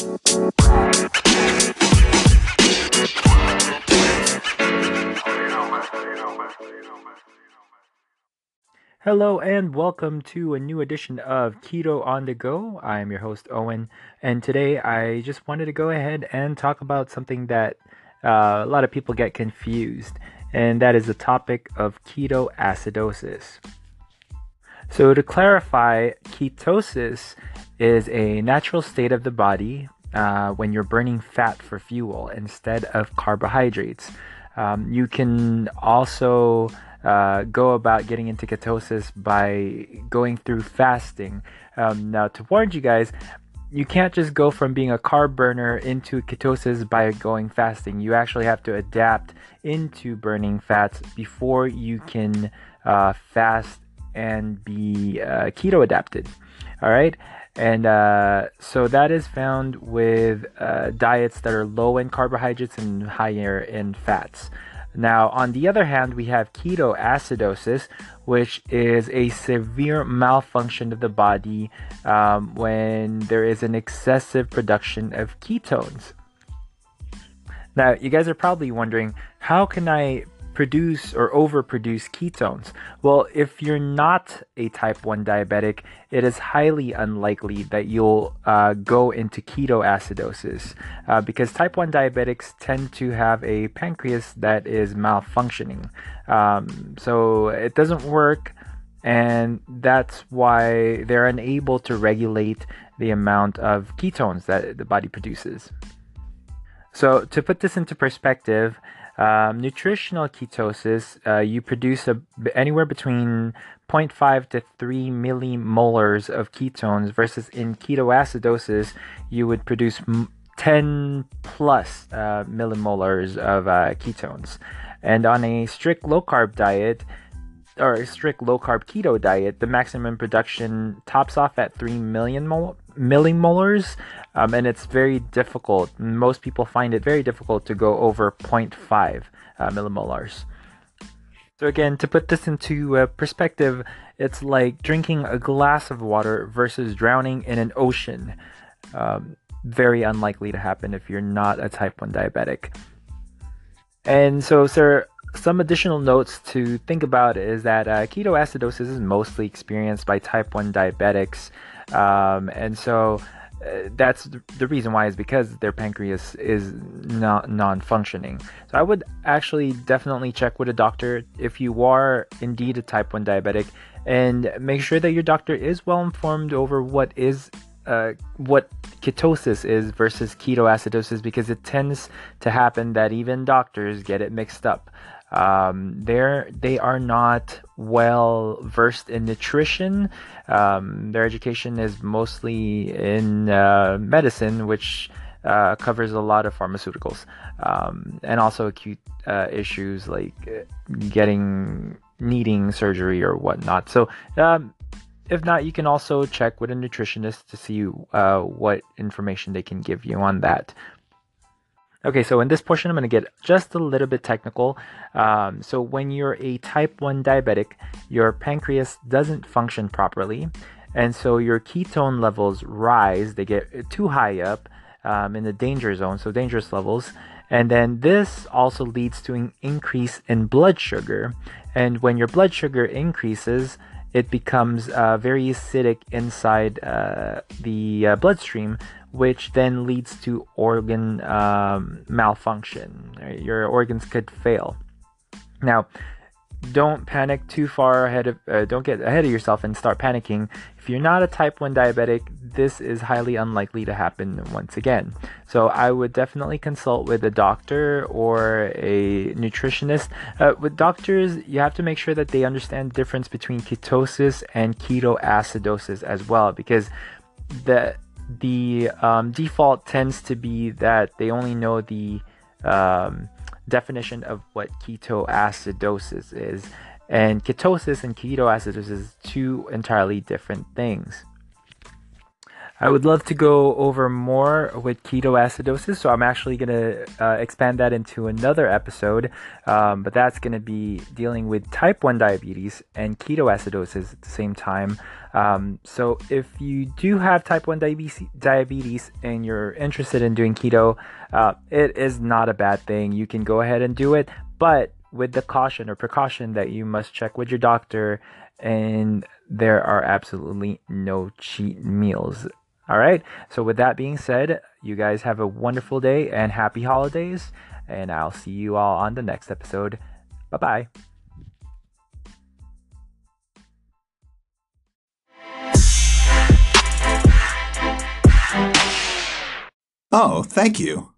Hello and welcome to a new edition of Keto on the Go. I'm your host Owen, and today I just wanted to go ahead and talk about something that uh, a lot of people get confused, and that is the topic of ketoacidosis. So, to clarify, ketosis is a natural state of the body uh, when you're burning fat for fuel instead of carbohydrates. Um, you can also uh, go about getting into ketosis by going through fasting. Um, now, to warn you guys, you can't just go from being a carb burner into ketosis by going fasting. You actually have to adapt into burning fats before you can uh, fast and be uh, keto adapted. All right. And uh, so that is found with uh, diets that are low in carbohydrates and higher in fats. Now, on the other hand, we have ketoacidosis, which is a severe malfunction of the body um, when there is an excessive production of ketones. Now, you guys are probably wondering how can I produce or overproduce ketones? Well, if you're not a type 1 diabetic, it is highly unlikely that you'll uh, go into ketoacidosis uh, because type 1 diabetics tend to have a pancreas that is malfunctioning. Um, so it doesn't work, and that's why they're unable to regulate the amount of ketones that the body produces. So, to put this into perspective, um, nutritional ketosis, uh, you produce a, anywhere between 0.5 to 3 millimolars of ketones, versus in ketoacidosis, you would produce 10 plus uh, millimolars of uh, ketones. And on a strict low carb diet, or a strict low carb keto diet, the maximum production tops off at 3 million mol- millimolars, um, and it's very difficult. Most people find it very difficult to go over 0.5 uh, millimolars. So, again, to put this into uh, perspective, it's like drinking a glass of water versus drowning in an ocean. Um, very unlikely to happen if you're not a type 1 diabetic. And so, sir, some additional notes to think about is that uh, ketoacidosis is mostly experienced by type 1 diabetics. Um, and so that's the reason why is because their pancreas is not non-functioning. So I would actually definitely check with a doctor if you are indeed a type 1 diabetic and make sure that your doctor is well informed over what is uh, what ketosis is versus ketoacidosis because it tends to happen that even doctors get it mixed up um, they're they are not well versed in nutrition. Um, their education is mostly in uh, medicine, which uh, covers a lot of pharmaceuticals um, and also acute uh, issues like uh, getting needing surgery or whatnot. So. Um, if not, you can also check with a nutritionist to see uh, what information they can give you on that. Okay, so in this portion, I'm going to get just a little bit technical. Um, so, when you're a type 1 diabetic, your pancreas doesn't function properly. And so your ketone levels rise, they get too high up um, in the danger zone, so dangerous levels. And then this also leads to an increase in blood sugar. And when your blood sugar increases, it becomes uh, very acidic inside uh, the uh, bloodstream, which then leads to organ um, malfunction. Your organs could fail. Now, don't panic too far ahead of uh, don't get ahead of yourself and start panicking if you're not a type 1 diabetic this is highly unlikely to happen once again so i would definitely consult with a doctor or a nutritionist uh, with doctors you have to make sure that they understand the difference between ketosis and ketoacidosis as well because the the um, default tends to be that they only know the um, definition of what ketoacidosis is. And ketosis and ketoacidosis is two entirely different things. I would love to go over more with ketoacidosis, so I'm actually going to uh, expand that into another episode. Um, but that's going to be dealing with type 1 diabetes and ketoacidosis at the same time. Um, so if you do have type 1 diabetes, and you're interested in doing keto, uh, it is not a bad thing. You can go ahead and do it, but with the caution or precaution that you must check with your doctor and there are absolutely no cheat meals all right. So, with that being said, you guys have a wonderful day and happy holidays. And I'll see you all on the next episode. Bye bye. Oh, thank you.